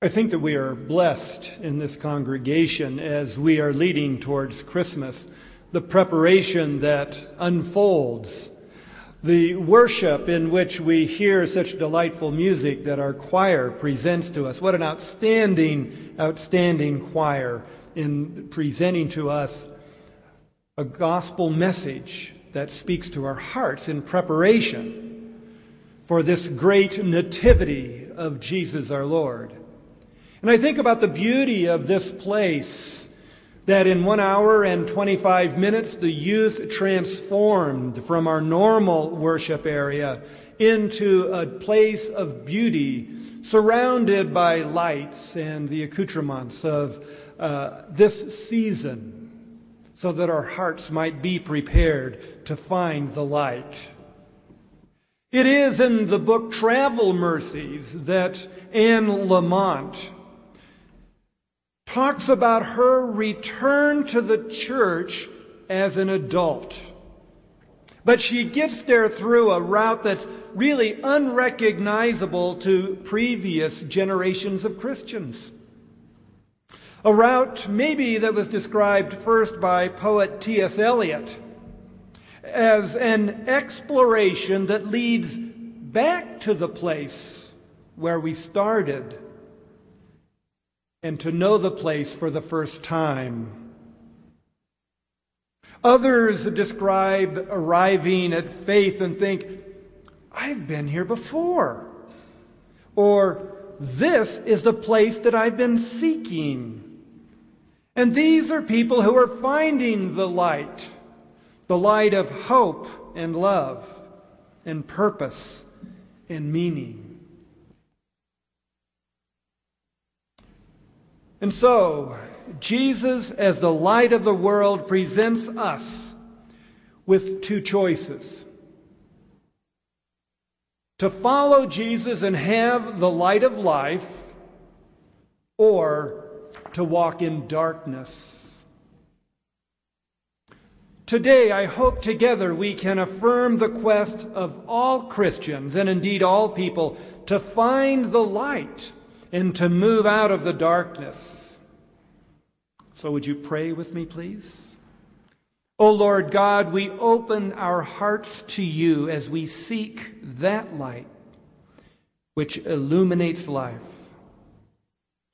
I think that we are blessed in this congregation as we are leading towards Christmas, the preparation that unfolds, the worship in which we hear such delightful music that our choir presents to us. What an outstanding, outstanding choir in presenting to us a gospel message that speaks to our hearts in preparation for this great nativity of Jesus our Lord. And I think about the beauty of this place that in one hour and 25 minutes, the youth transformed from our normal worship area into a place of beauty surrounded by lights and the accoutrements of uh, this season so that our hearts might be prepared to find the light. It is in the book Travel Mercies that Anne Lamott talks about her return to the church as an adult. But she gets there through a route that's really unrecognizable to previous generations of Christians. A route maybe that was described first by poet T.S. Eliot as an exploration that leads back to the place where we started and to know the place for the first time. Others describe arriving at faith and think, I've been here before. Or, this is the place that I've been seeking. And these are people who are finding the light, the light of hope and love and purpose and meaning. And so, Jesus, as the light of the world, presents us with two choices to follow Jesus and have the light of life, or to walk in darkness. Today, I hope together we can affirm the quest of all Christians, and indeed all people, to find the light and to move out of the darkness. So, would you pray with me, please? O oh Lord God, we open our hearts to you as we seek that light which illuminates life,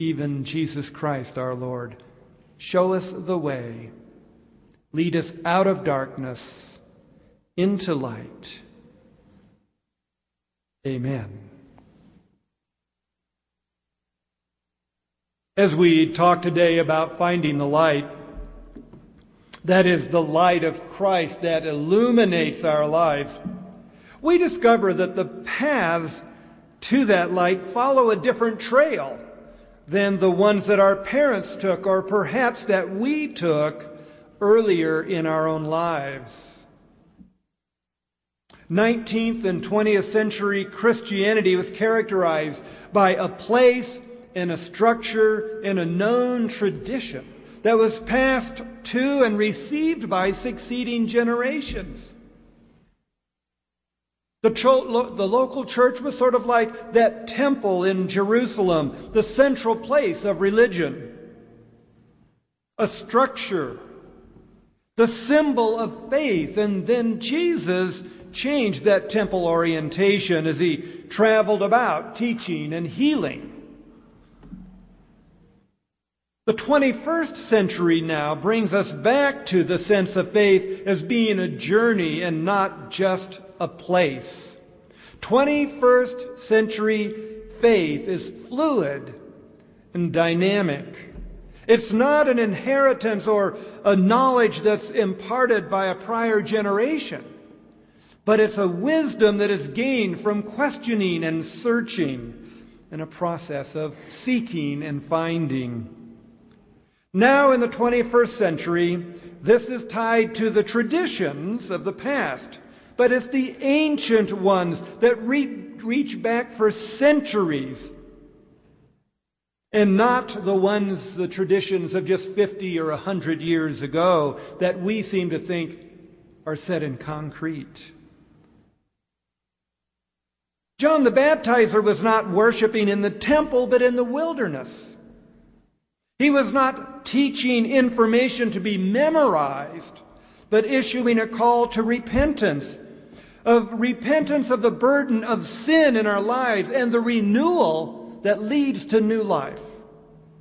even Jesus Christ our Lord. Show us the way. Lead us out of darkness into light. Amen. As we talk today about finding the light, that is the light of Christ that illuminates our lives, we discover that the paths to that light follow a different trail than the ones that our parents took or perhaps that we took earlier in our own lives. 19th and 20th century Christianity was characterized by a place in a structure, in a known tradition that was passed to and received by succeeding generations. The, cho- the, local church was sort of like that temple in Jerusalem, the central place of religion. A structure, the symbol of faith, and then Jesus changed that temple orientation as he traveled about teaching and healing. The 21st century now brings us back to the sense of faith as being a journey and not just a place. 21st century faith is fluid and dynamic. It's not an inheritance or a knowledge that's imparted by a prior generation, but it's a wisdom that is gained from questioning and searching and a process of seeking and finding. Now, in the 21st century, this is tied to the traditions of the past, but it's the ancient ones that re- reach back for centuries and not the ones, the traditions of just 50 or 100 years ago that we seem to think are set in concrete. John the Baptizer was not worshiping in the temple, but in the wilderness. He was not teaching information to be memorized, but issuing a call to repentance, of repentance of the burden of sin in our lives and the renewal that leads to new life,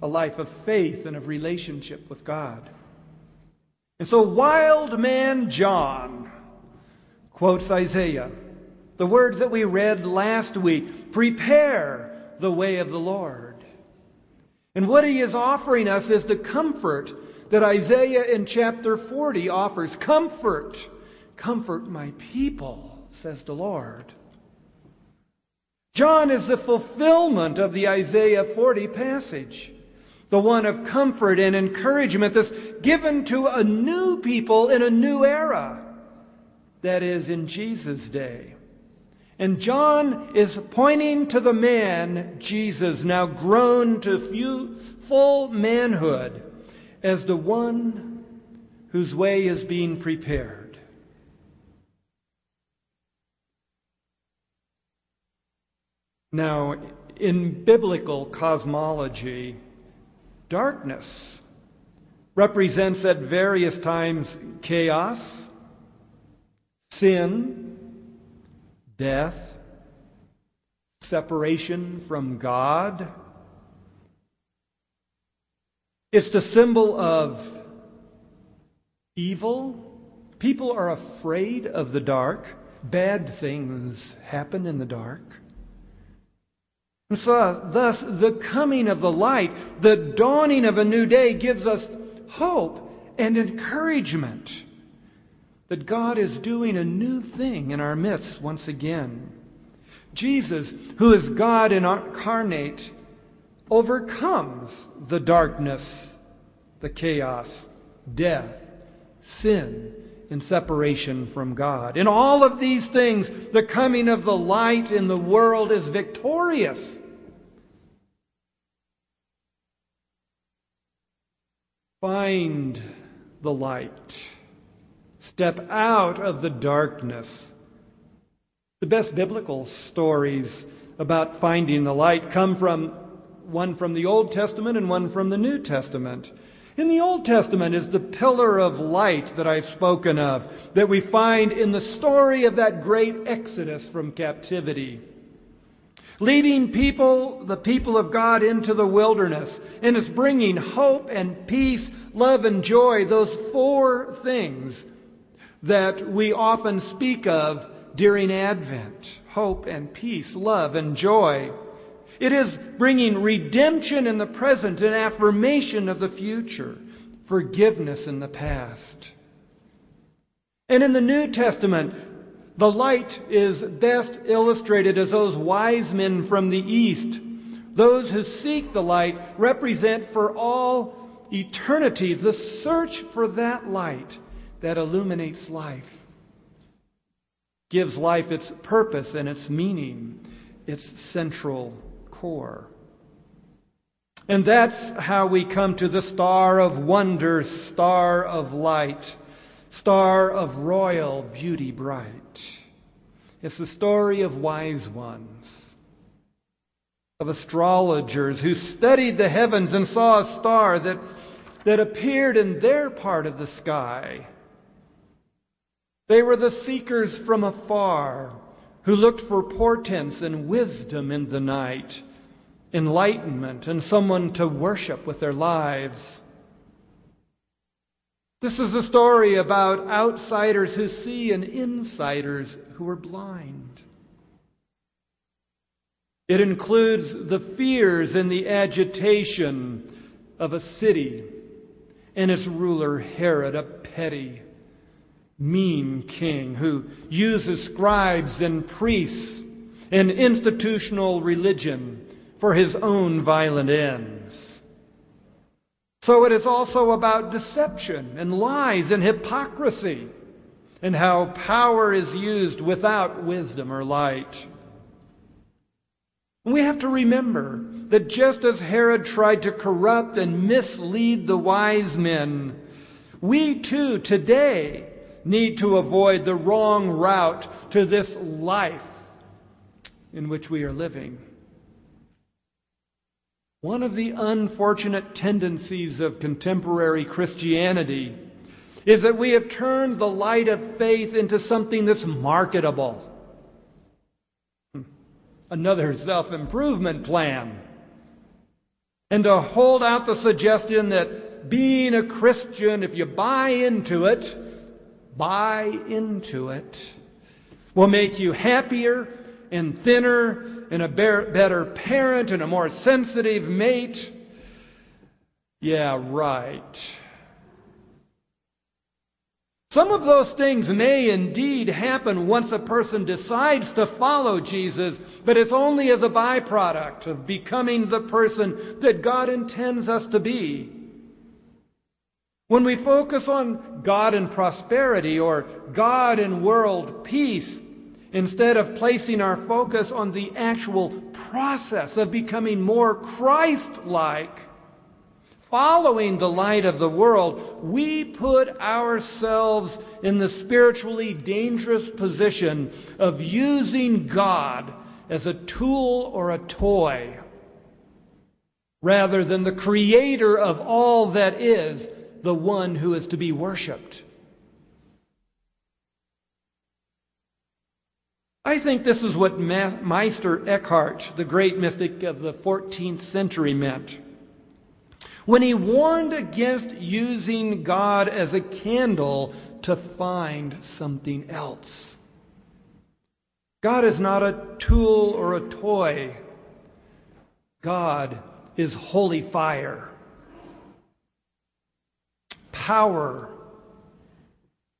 a life of faith and of relationship with God. And so, wild man John quotes Isaiah, the words that we read last week prepare the way of the Lord. And what he is offering us is the comfort that Isaiah in chapter 40 offers. Comfort, comfort my people, says the Lord. John is the fulfillment of the Isaiah 40 passage the one of comfort and encouragement that's given to a new people in a new era. That is, in Jesus' day. And John is pointing to the man, Jesus, now grown to few, full manhood, as the one whose way is being prepared. Now, in biblical cosmology, Darkness represents at various times chaos, sin, death, separation from God. It's the symbol of evil. People are afraid of the dark. Bad things happen in the dark. And so, thus, the coming of the light, the dawning of a new day, gives us hope and encouragement that God is doing a new thing in our midst once again. Jesus, who is God incarnate, overcomes the darkness, the chaos, death, sin, and separation from God. In all of these things, the coming of the light in the world is victorious. Find the light. Step out of the darkness. The best biblical stories about finding the light come from one from the Old Testament and one from the New Testament. In the Old Testament is the pillar of light that I've spoken of, that we find in the story of that great exodus from captivity. Leading people, the people of God, into the wilderness, and is bringing hope and peace, love and joy, those four things that we often speak of during Advent hope and peace, love and joy. It is bringing redemption in the present and affirmation of the future, forgiveness in the past. And in the New Testament, the light is best illustrated as those wise men from the East. Those who seek the light represent for all eternity the search for that light that illuminates life, gives life its purpose and its meaning, its central core. And that's how we come to the star of wonder, star of light, star of royal beauty bright. It's the story of wise ones, of astrologers who studied the heavens and saw a star that, that appeared in their part of the sky. They were the seekers from afar who looked for portents and wisdom in the night, enlightenment, and someone to worship with their lives. This is a story about outsiders who see and insiders who are blind. It includes the fears and the agitation of a city and its ruler, Herod, a petty, mean king who uses scribes and priests and institutional religion for his own violent ends. So it is also about deception and lies and hypocrisy and how power is used without wisdom or light. We have to remember that just as Herod tried to corrupt and mislead the wise men, we too today need to avoid the wrong route to this life in which we are living. One of the unfortunate tendencies of contemporary Christianity is that we have turned the light of faith into something that's marketable. Another self improvement plan. And to hold out the suggestion that being a Christian, if you buy into it, buy into it, will make you happier and thinner and a better parent and a more sensitive mate. Yeah, right. Some of those things may indeed happen once a person decides to follow Jesus, but it's only as a byproduct of becoming the person that God intends us to be. When we focus on God and prosperity or God and world peace, instead of placing our focus on the actual process of becoming more Christ like, following the light of the world, we put ourselves in the spiritually dangerous position of using God as a tool or a toy rather than the creator of all that is, the one who is to be worshiped. I think this is what Meister Eckhart, the great mystic of the 14th century, meant when he warned against using God as a candle to find something else. God is not a tool or a toy. God is holy fire, power,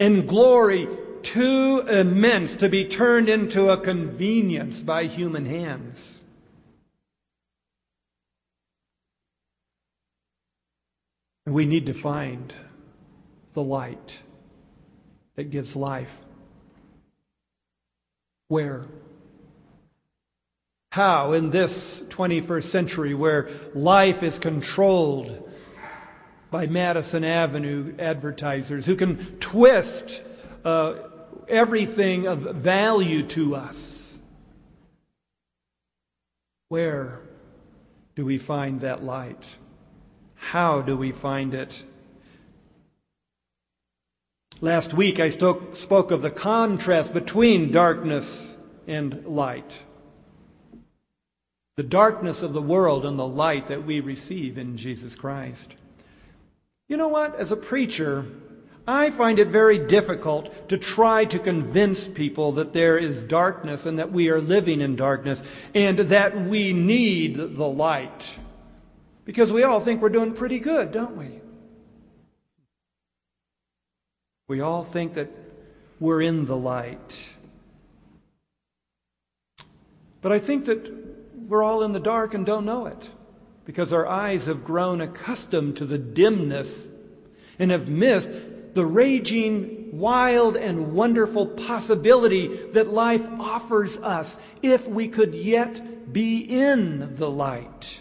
and glory too immense to be turned into a convenience by human hands. And we need to find the light that gives life. Where? How in this 21st century where life is controlled by Madison Avenue advertisers who can twist uh, everything of value to us? Where do we find that light? How do we find it? Last week I spoke of the contrast between darkness and light. The darkness of the world and the light that we receive in Jesus Christ. You know what? As a preacher, I find it very difficult to try to convince people that there is darkness and that we are living in darkness and that we need the light. Because we all think we're doing pretty good, don't we? We all think that we're in the light. But I think that we're all in the dark and don't know it because our eyes have grown accustomed to the dimness and have missed the raging, wild, and wonderful possibility that life offers us if we could yet be in the light.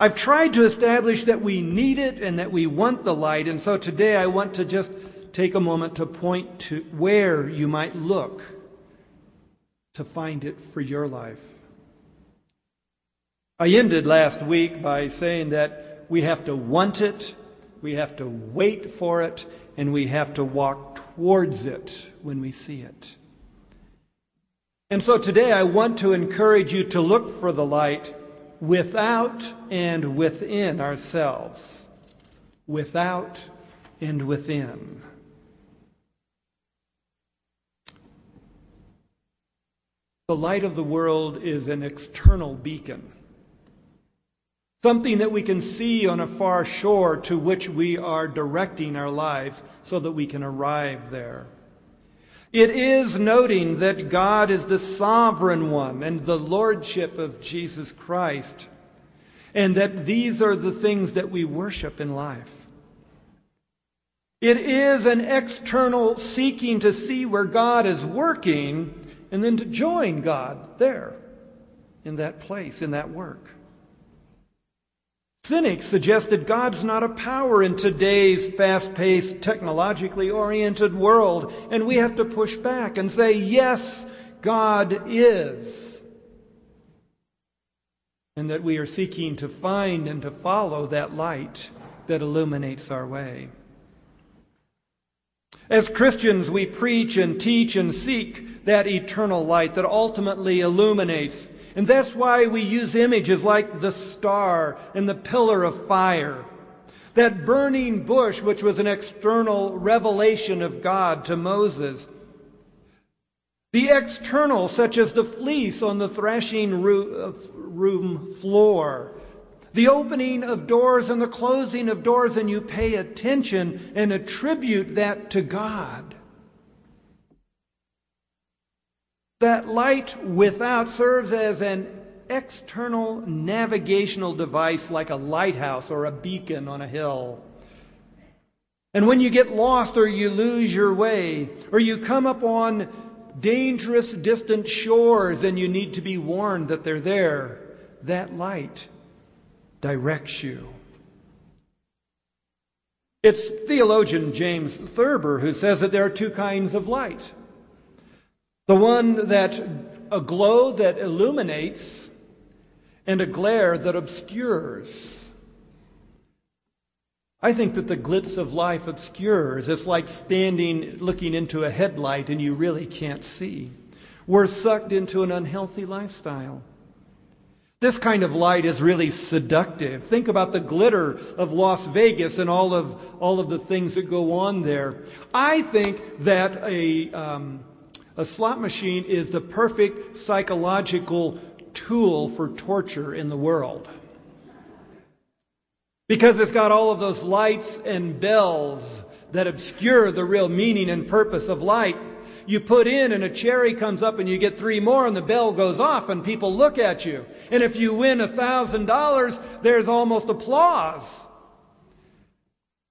I've tried to establish that we need it and that we want the light, and so today I want to just take a moment to point to where you might look to find it for your life. I ended last week by saying that we have to want it, we have to wait for it, and we have to walk towards it when we see it. And so today I want to encourage you to look for the light without and within ourselves. Without and within. The light of the world is an external beacon, something that we can see on a far shore to which we are directing our lives so that we can arrive there. It is noting that God is the sovereign one and the lordship of Jesus Christ, and that these are the things that we worship in life. It is an external seeking to see where God is working and then to join God there in that place, in that work. Cynics suggest that God's not a power in today's fast paced, technologically oriented world, and we have to push back and say, yes, God is, and that we are seeking to find and to follow that light that illuminates our way. As Christians, we preach and teach and seek that eternal light that ultimately illuminates. And that's why we use images like the star and the pillar of fire. That burning bush, which was an external revelation of God to Moses. The external, such as the fleece on the threshing uh, room floor the opening of doors and the closing of doors, and you pay attention and attribute that to God. That light without serves as an external navigational device like a lighthouse or a beacon on a hill. And when you get lost or you lose your way or you come up on dangerous distant shores and you need to be warned that they're there, that light directs you. It's theologian James Thurber who says that there are two kinds of light the one that a glow that illuminates and a glare that obscures. I think that the glitz of life obscures. It's like standing looking into a headlight and you really can't see. We're sucked into an unhealthy lifestyle. This kind of light is really seductive. Think about the glitter of Las Vegas and all of, all of the things that go on there. I think that a, um, a slot machine is the perfect psychological tool for torture in the world. Because it's got all of those lights and bells that obscure the real meaning and purpose of light you put in and a cherry comes up and you get three more and the bell goes off and people look at you. And if you win a thousand dollars, there's almost applause.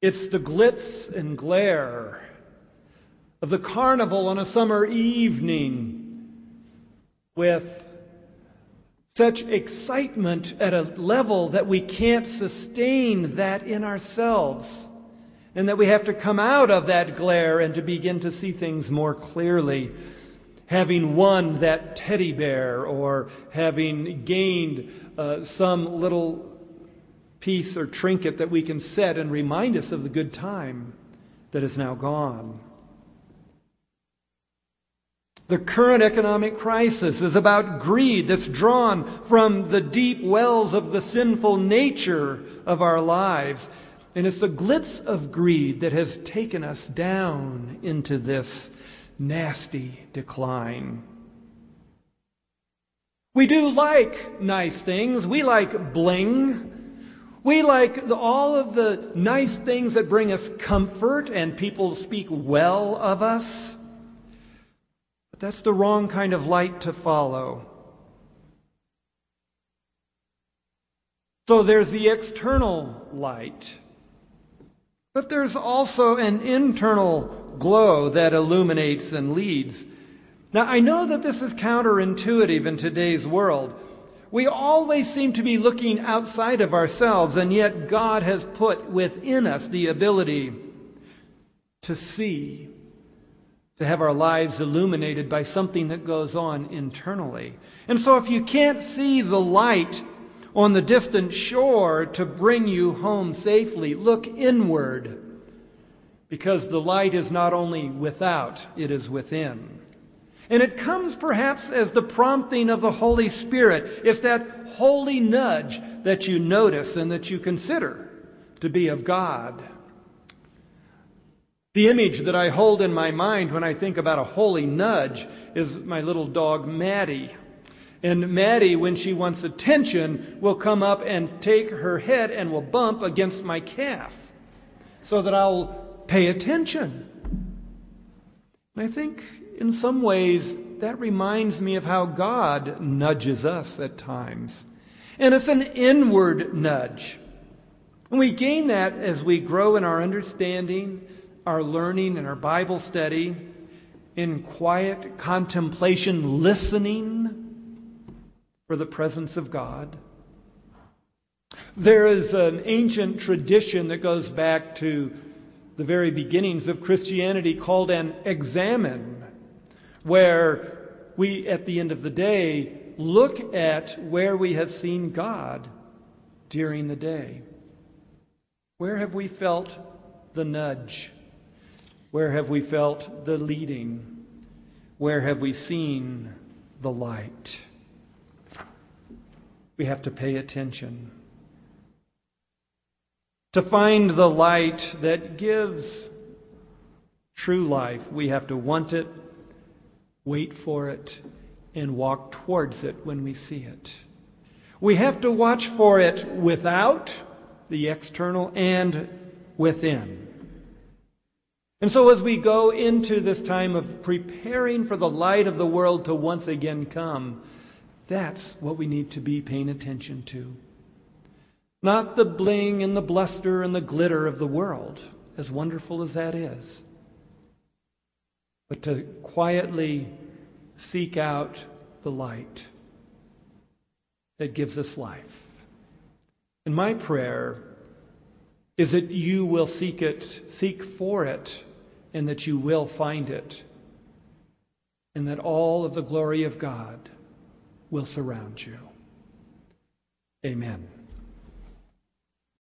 It's the glitz and glare of the carnival on a summer evening with such excitement at a level that we can't sustain that in ourselves and that we have to come out of that glare and to begin to see things more clearly. Having won that teddy bear or having gained uh, some little piece or trinket that we can set and remind us of the good time that is now gone. The current economic crisis is about greed that's drawn from the deep wells of the sinful nature of our lives and it's the glitz of greed that has taken us down into this nasty decline. We do like nice things. We like bling. We like the, all of the nice things that bring us comfort and people speak well of us. That's the wrong kind of light to follow. So there's the external light. But there's also an internal glow that illuminates and leads. Now, I know that this is counterintuitive in today's world. We always seem to be looking outside of ourselves, and yet God has put within us the ability to see, to have our lives illuminated by something that goes on internally. And so, if you can't see the light on the distant shore to bring you home safely. Look inward, because the light is not only without, it is within. And it comes perhaps as the prompting of the Holy Spirit. It's that holy nudge that you notice and that you consider to be of God. The image that I hold in my mind when I think about a holy nudge is my little dog Maddie. And Maddie, when she wants attention, will come up and take her head and will bump against my calf so that I'll pay attention. And I think in some ways that reminds me of how God nudges us at times. And it's an inward nudge. And we gain that as we grow in our understanding, our learning, and our Bible study, in quiet contemplation, listening for the presence of God. There is an ancient tradition that goes back to the very beginnings of Christianity called an examen, where we, at the end of the day, look at where we have seen God during the day. Where have we felt the nudge? Where have we felt the leading? Where have we seen the light? We have to pay attention. To find the light that gives true life, we have to want it, wait for it, and walk towards it when we see it. We have to watch for it without the external and within. And so, as we go into this time of preparing for the light of the world to once again come, that's what we need to be paying attention to. Not the bling and the bluster and the glitter of the world, as wonderful as that is, but to quietly seek out the light that gives us life. And my prayer is that you will seek it, seek for it, and that you will find it, and that all of the glory of God will surround you. Amen.